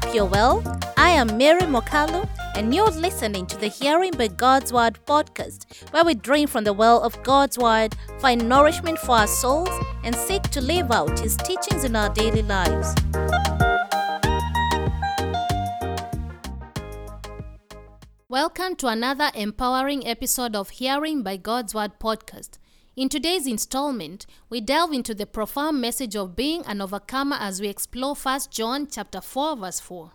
hope you're well. I am Mary Mwakalu, and you're listening to the Hearing by God's Word podcast, where we drink from the well of God's Word, find nourishment for our souls, and seek to live out His teachings in our daily lives. Welcome to another empowering episode of Hearing by God's Word podcast. In today's installment, we delve into the profound message of being an overcomer as we explore 1 John chapter 4 verse 4.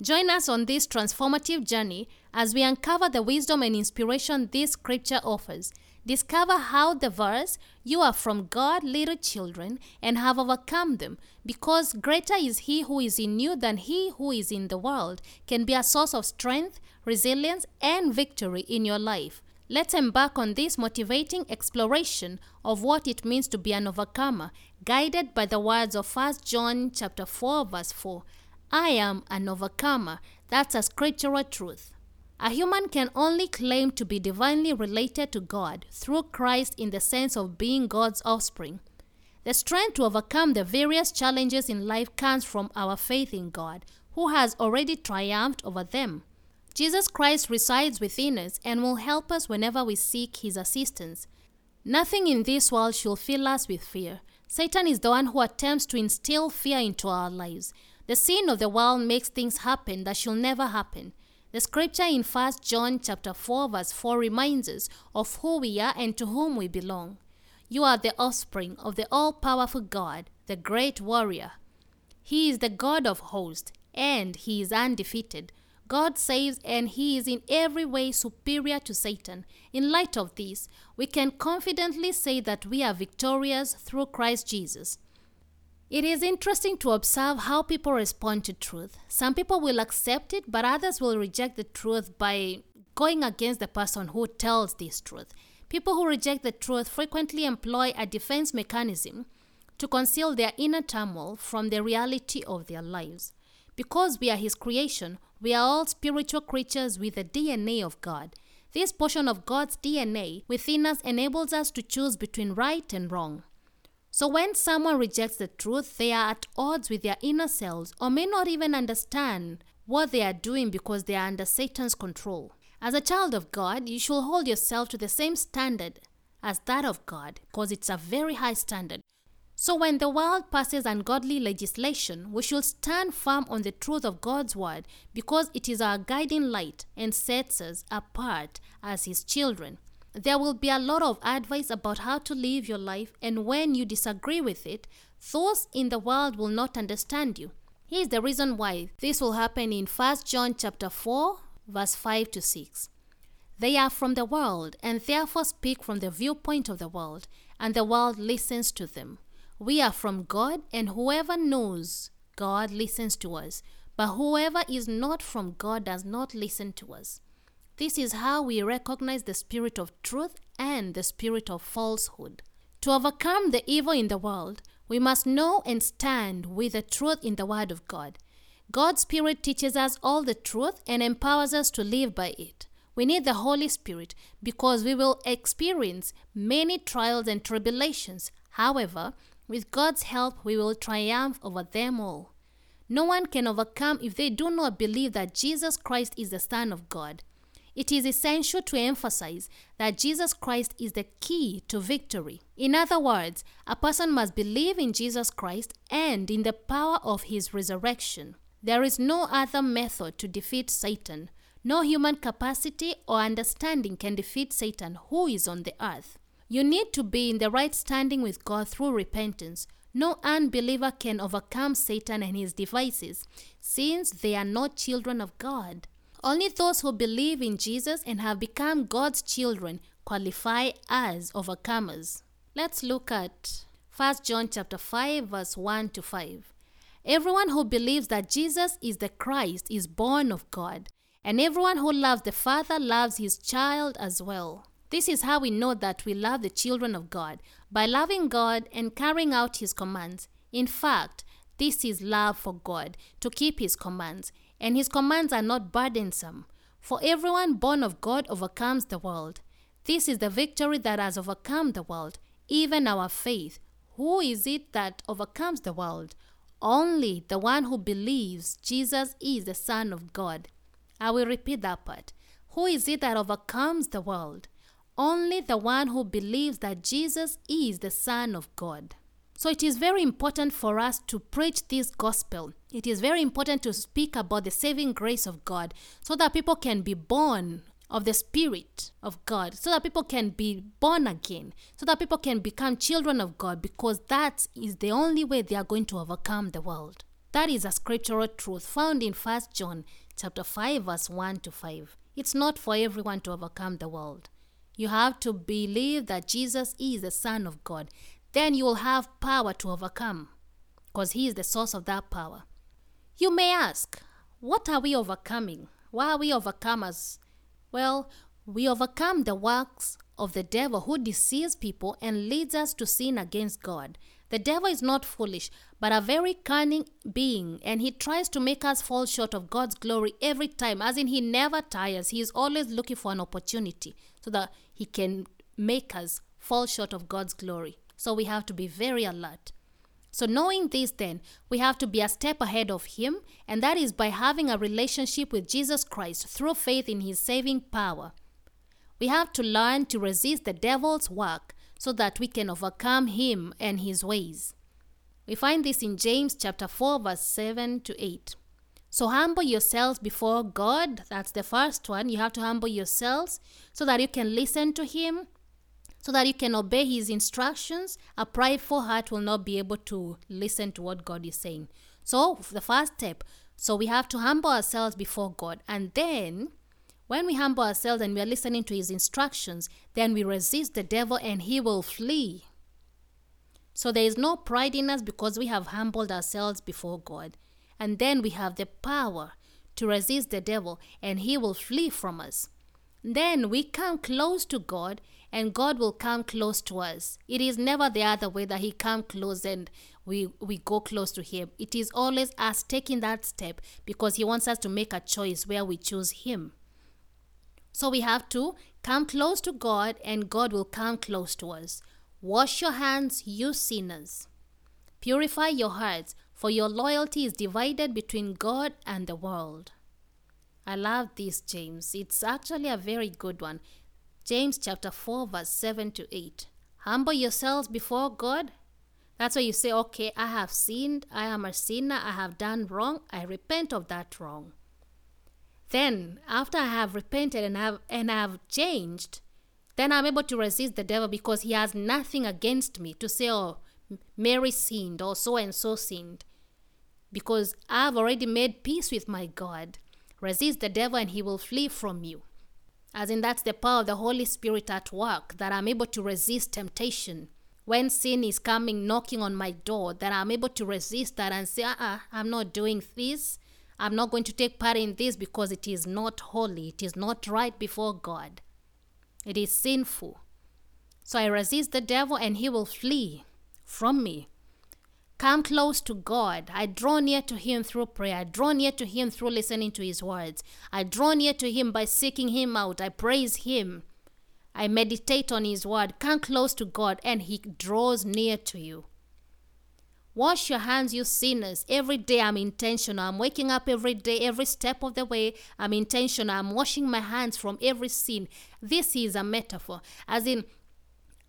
Join us on this transformative journey as we uncover the wisdom and inspiration this scripture offers. Discover how the verse, You are from God, little children, and have overcome them, because greater is He who is in you than He who is in the world, can be a source of strength, resilience, and victory in your life. Let's embark on this motivating exploration of what it means to be an overcomer, guided by the words of 1 John chapter 4 verse 4. I am an overcomer. That's a scriptural truth. A human can only claim to be divinely related to God through Christ in the sense of being God's offspring. The strength to overcome the various challenges in life comes from our faith in God, who has already triumphed over them. Jesus Christ resides within us and will help us whenever we seek his assistance. Nothing in this world should fill us with fear. Satan is the one who attempts to instill fear into our lives. The sin of the world makes things happen that should never happen. The scripture in 1 John chapter 4 verse 4 reminds us of who we are and to whom we belong. You are the offspring of the all-powerful God, the great warrior. He is the God of hosts, and he is undefeated. God saves and he is in every way superior to Satan. In light of this, we can confidently say that we are victorious through Christ Jesus. It is interesting to observe how people respond to truth. Some people will accept it, but others will reject the truth by going against the person who tells this truth. People who reject the truth frequently employ a defense mechanism to conceal their inner turmoil from the reality of their lives. Because we are His creation, we are all spiritual creatures with the DNA of God. This portion of God's DNA within us enables us to choose between right and wrong. So when someone rejects the truth, they are at odds with their inner selves or may not even understand what they are doing because they are under Satan's control. As a child of God, you should hold yourself to the same standard as that of God because it's a very high standard. So when the world passes ungodly legislation, we should stand firm on the truth of God's word because it is our guiding light and sets us apart as his children. There will be a lot of advice about how to live your life and when you disagree with it, those in the world will not understand you. Here's the reason why this will happen in 1 John chapter 4 verse 5 to 6. They are from the world and therefore speak from the viewpoint of the world, and the world listens to them. We are from God, and whoever knows God listens to us. But whoever is not from God does not listen to us. This is how we recognize the spirit of truth and the spirit of falsehood. To overcome the evil in the world, we must know and stand with the truth in the Word of God. God's Spirit teaches us all the truth and empowers us to live by it. We need the Holy Spirit because we will experience many trials and tribulations. However, with God's help, we will triumph over them all. No one can overcome if they do not believe that Jesus Christ is the Son of God. It is essential to emphasize that Jesus Christ is the key to victory. In other words, a person must believe in Jesus Christ and in the power of his resurrection. There is no other method to defeat Satan. No human capacity or understanding can defeat Satan, who is on the earth. You need to be in the right standing with God through repentance. No unbeliever can overcome Satan and his devices, since they are not children of God. Only those who believe in Jesus and have become God's children qualify as overcomers. Let's look at 1 John chapter 5 verse 1 to 5. Everyone who believes that Jesus is the Christ is born of God, and everyone who loves the Father loves his child as well. This is how we know that we love the children of God by loving God and carrying out His commands. In fact, this is love for God, to keep His commands, and His commands are not burdensome. For everyone born of God overcomes the world. This is the victory that has overcome the world, even our faith. Who is it that overcomes the world? Only the one who believes Jesus is the Son of God. I will repeat that part. Who is it that overcomes the world? Only the one who believes that Jesus is the Son of God. So it is very important for us to preach this gospel. It is very important to speak about the saving grace of God so that people can be born of the Spirit of God, so that people can be born again, so that people can become children of God, because that is the only way they are going to overcome the world. That is a scriptural truth found in 1 John chapter 5 verse 1 to 5. It's not for everyone to overcome the world. You have to believe that Jesus is the Son of God. Then you will have power to overcome because He is the source of that power. You may ask, what are we overcoming? Why are we overcomers? Well, we overcome the works of the devil who deceives people and leads us to sin against God. The devil is not foolish, but a very cunning being, and he tries to make us fall short of God's glory every time, as in, he never tires. He is always looking for an opportunity so that he can make us fall short of God's glory. So we have to be very alert. So, knowing this, then, we have to be a step ahead of Him, and that is by having a relationship with Jesus Christ through faith in His saving power. We have to learn to resist the devil's work so that we can overcome him and his ways. We find this in James chapter 4 verse 7 to 8. So humble yourselves before God. That's the first one. You have to humble yourselves so that you can listen to him so that you can obey his instructions. A prideful heart will not be able to listen to what God is saying. So, the first step, so we have to humble ourselves before God. And then, when we humble ourselves and we are listening to his instructions, then we resist the devil and he will flee. So, there is no pride in us because we have humbled ourselves before God. And then we have the power to resist the devil and he will flee from us. Then we come close to God and God will come close to us. It is never the other way that He come close and we, we go close to Him. It is always us taking that step because He wants us to make a choice where we choose Him. So we have to come close to God and God will come close to us. Wash your hands, you sinners. Purify your hearts, for your loyalty is divided between God and the world. I love this, James. It's actually a very good one. James chapter 4, verse 7 to 8. Humble yourselves before God. That's why you say, okay, I have sinned, I am a sinner, I have done wrong, I repent of that wrong. Then, after I have repented and have and I have changed, then I'm able to resist the devil because he has nothing against me to say, oh, Mary sinned or so and so sinned. Because I've already made peace with my God. Resist the devil and he will flee from you. As in, that's the power of the Holy Spirit at work, that I'm able to resist temptation. When sin is coming knocking on my door, that I'm able to resist that and say, uh uh-uh, I'm not doing this. I'm not going to take part in this because it is not holy. It is not right before God. It is sinful. So I resist the devil and he will flee from me come close to God. I draw near to Him through prayer. I draw near to Him through listening to His words. I draw near to Him by seeking Him out. I praise Him. I meditate on His word. Come close to God, and He draws near to you. Wash your hands, you sinners. Every day I'm intentional. I'm waking up every day, every step of the way. I'm intentional. I'm washing my hands from every sin. This is a metaphor. As in,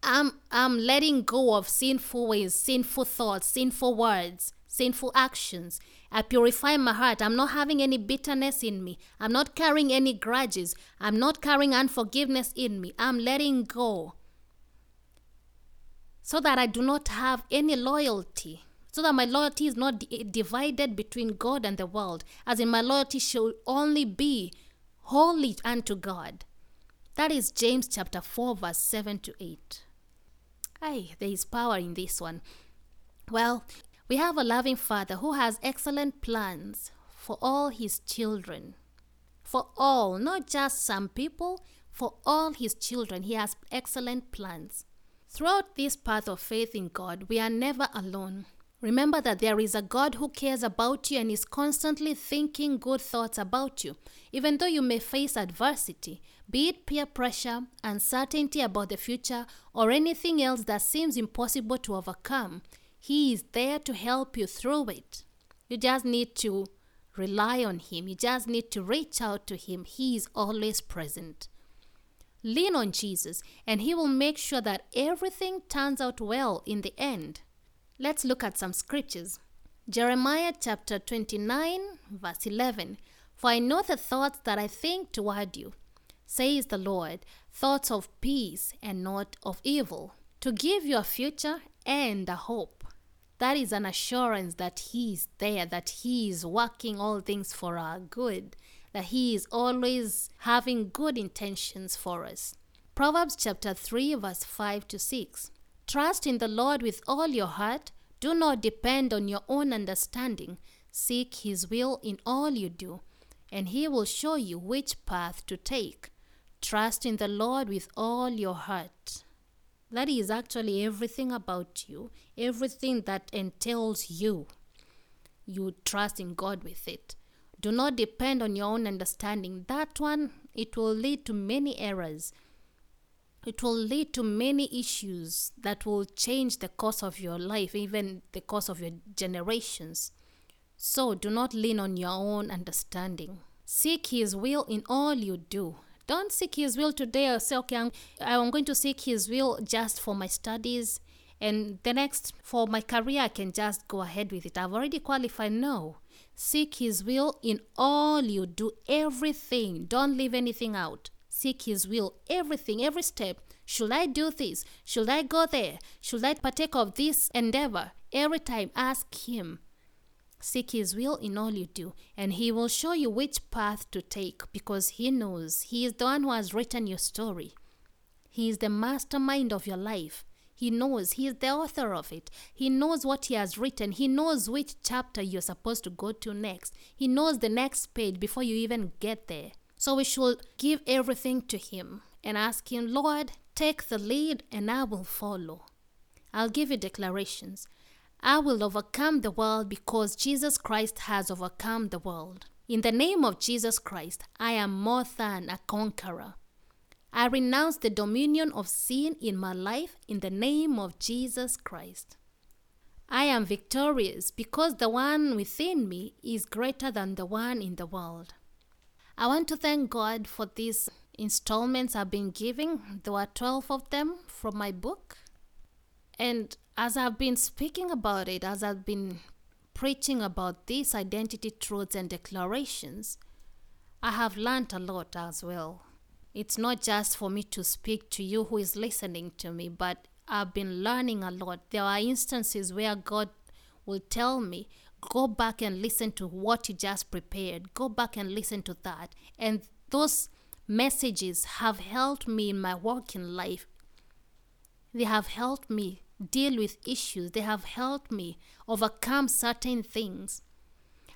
I'm I'm letting go of sinful ways, sinful thoughts, sinful words, sinful actions. I purify my heart. I'm not having any bitterness in me. I'm not carrying any grudges. I'm not carrying unforgiveness in me. I'm letting go. So that I do not have any loyalty. So that my loyalty is not eh, divided between God and the world. As in, my loyalty should only be wholly unto God. That is James chapter 4, verse 7 to 8. Hey, there is power in this one. Well, we have a loving Father who has excellent plans for all his children. For all, not just some people, for all his children, he has excellent plans. Throughout this path of faith in God, we are never alone. Remember that there is a God who cares about you and is constantly thinking good thoughts about you. Even though you may face adversity, be it peer pressure, uncertainty about the future, or anything else that seems impossible to overcome, He is there to help you through it. You just need to rely on Him. You just need to reach out to Him. He is always present. Lean on Jesus, and He will make sure that everything turns out well in the end. Let's look at some scriptures. Jeremiah chapter 29, verse 11. For I know the thoughts that I think toward you, says the Lord, thoughts of peace and not of evil, to give you a future and a hope. That is an assurance that He is there, that He is working all things for our good, that He is always having good intentions for us. Proverbs chapter 3, verse 5 to 6. Trust in the Lord with all your heart. Do not depend on your own understanding. Seek His will in all you do, and He will show you which path to take. Trust in the Lord with all your heart. That is actually everything about you, everything that entails you. You trust in God with it. Do not depend on your own understanding. That one, it will lead to many errors. It will lead to many issues that will change the course of your life, even the course of your generations. So do not lean on your own understanding. Seek His will in all you do. Don't seek His will today or say, okay, I'm, I'm going to seek His will just for my studies. And the next, for my career, I can just go ahead with it. I've already qualified. No. Seek His will in all you do, everything. Don't leave anything out. Seek His will, everything, every step. Should I do this? Should I go there? Should I partake of this endeavor? Every time, ask Him. Seek His will in all you do, and He will show you which path to take because He knows. He is the one who has written your story. He is the mastermind of your life. He knows. He is the author of it. He knows what He has written. He knows which chapter you're supposed to go to next. He knows the next page before you even get there. So we should give everything to Him and ask Him, Lord, take the lead and I will follow. I'll give you declarations. I will overcome the world because Jesus Christ has overcome the world. In the name of Jesus Christ, I am more than a conqueror. I renounce the dominion of sin in my life in the name of Jesus Christ. I am victorious because the one within me is greater than the one in the world. I want to thank God for these installments I've been giving. There were 12 of them from my book. And as I've been speaking about it, as I've been preaching about these identity truths and declarations, I have learned a lot as well. It's not just for me to speak to you who is listening to me, but I've been learning a lot. There are instances where God will tell me, go back and listen to what you just prepared. Go back and listen to that. And those messages have helped me in my walk in life. They have helped me deal with issues. They have helped me overcome certain things.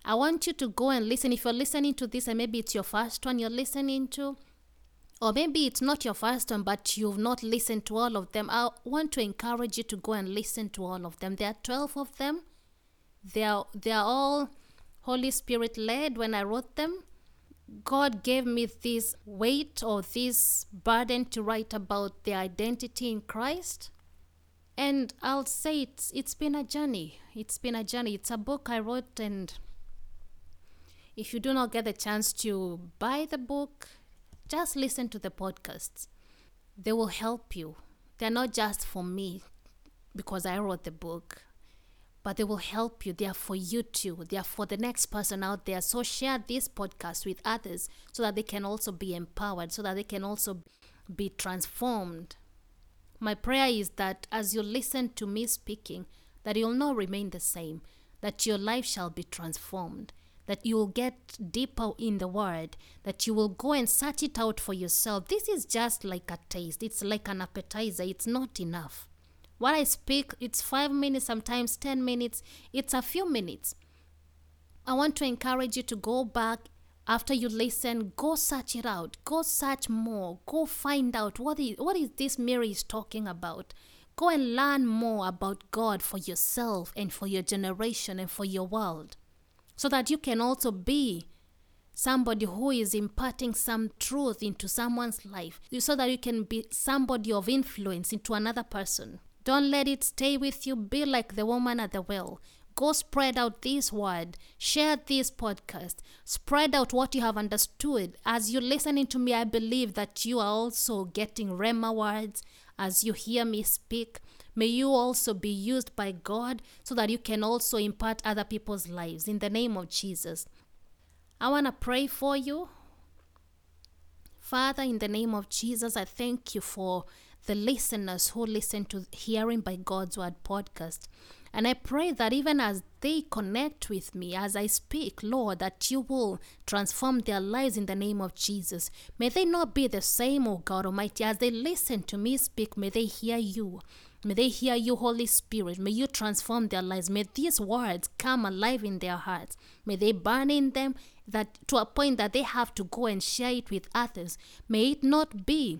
I want you to go and listen. If you're listening to this and maybe it's your first one you're listening to, or maybe it's not your first one, but you've not listened to all of them, I want to encourage you to go and listen to all of them. There are 12 of them. They are, they are all Holy Spirit led when I wrote them. God gave me this weight or this burden to write about the identity in Christ. And I'll say it's it's been a journey. It's been a journey. It's a book I wrote and if you do not get the chance to buy the book, just listen to the podcasts. They will help you. They're not just for me because I wrote the book, but they will help you. They are for you too. They are for the next person out there. So share this podcast with others so that they can also be empowered, so that they can also be transformed. My prayer is that as you listen to me speaking, that you'll not remain the same, that your life shall be transformed, that you will get deeper in the word, that you will go and search it out for yourself. This is just like a taste, it's like an appetizer, it's not enough. What I speak, it's five minutes, sometimes 10 minutes, it's a few minutes. I want to encourage you to go back after you listen, go search it out. Go search more. Go find out what is what is this Mary is talking about. Go and learn more about God for yourself and for your generation and for your world. So that you can also be somebody who is imparting some truth into someone's life. So that you can be somebody of influence into another person. Don't let it stay with you. Be like the woman at the well. Go spread out this word. Share this podcast. Spread out what you have understood. As you're listening to me, I believe that you are also getting Rhema words as you hear me speak. May you also be used by God so that you can also impart other people's lives in the name of Jesus. I want to pray for you. Father, in the name of Jesus, I thank you for the listeners who listen to Hearing by God's Word podcast. And I pray that even as they connect with me as I speak, Lord, that you will transform their lives in the name of Jesus. May they not be the same, O God Almighty, as they listen to me speak, may they hear you. May they hear you, Holy Spirit. May you transform their lives. May these words come alive in their hearts. May they burn in them that to a point that they have to go and share it with others. May it not be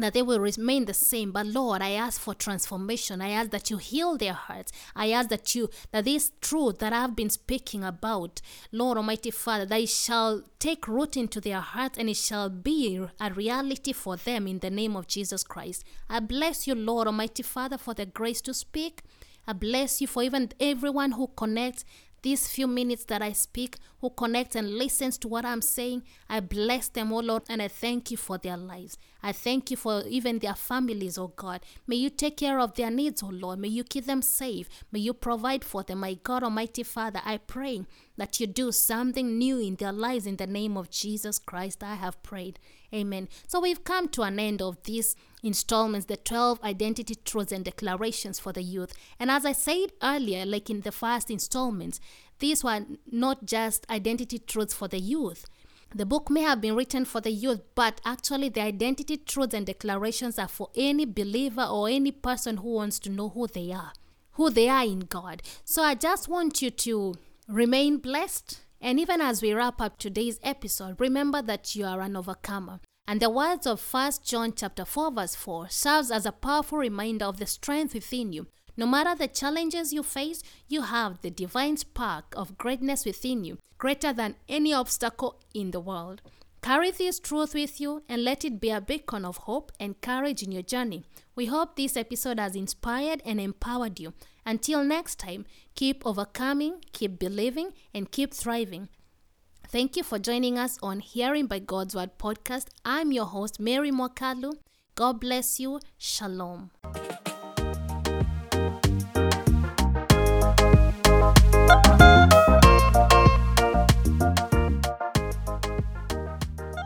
that they will remain the same. But lord i ask for transformation. I ask that you heal their hearts. I ask that you that this truth that i've been speaking about lord almighty father that it shall take root into their hearts and it shall be a reality for them in the name of jesus christ. I bless you lord almighty father for the grace to speak. I bless you for even everyone who connects these few minutes that I speak, who connects and listens to what I'm saying, I bless them, oh Lord, and I thank you for their lives. I thank you for even their families, oh God. May you take care of their needs, oh Lord. May you keep them safe. May you provide for them. My God, Almighty Father, I pray that you do something new in their lives in the name of Jesus Christ. I have prayed. Amen. So we've come to an end of these installments, the 12 identity truths and declarations for the youth. And as I said earlier, like in the first installments, these were not just identity truths for the youth. The book may have been written for the youth, but actually, the identity truths and declarations are for any believer or any person who wants to know who they are, who they are in God. So I just want you to remain blessed. And even as we wrap up today's episode, remember that you are an overcomer. And the words of 1 John chapter 4 verse 4 serves as a powerful reminder of the strength within you no matter the challenges you face, you have the divine spark of greatness within you, greater than any obstacle in the world. Carry this truth with you and let it be a beacon of hope and courage in your journey. We hope this episode has inspired and empowered you. Until next time, keep overcoming, keep believing, and keep thriving. Thank you for joining us on Hearing by God's Word podcast. I'm your host, Mary Mwakalu. God bless you. Shalom.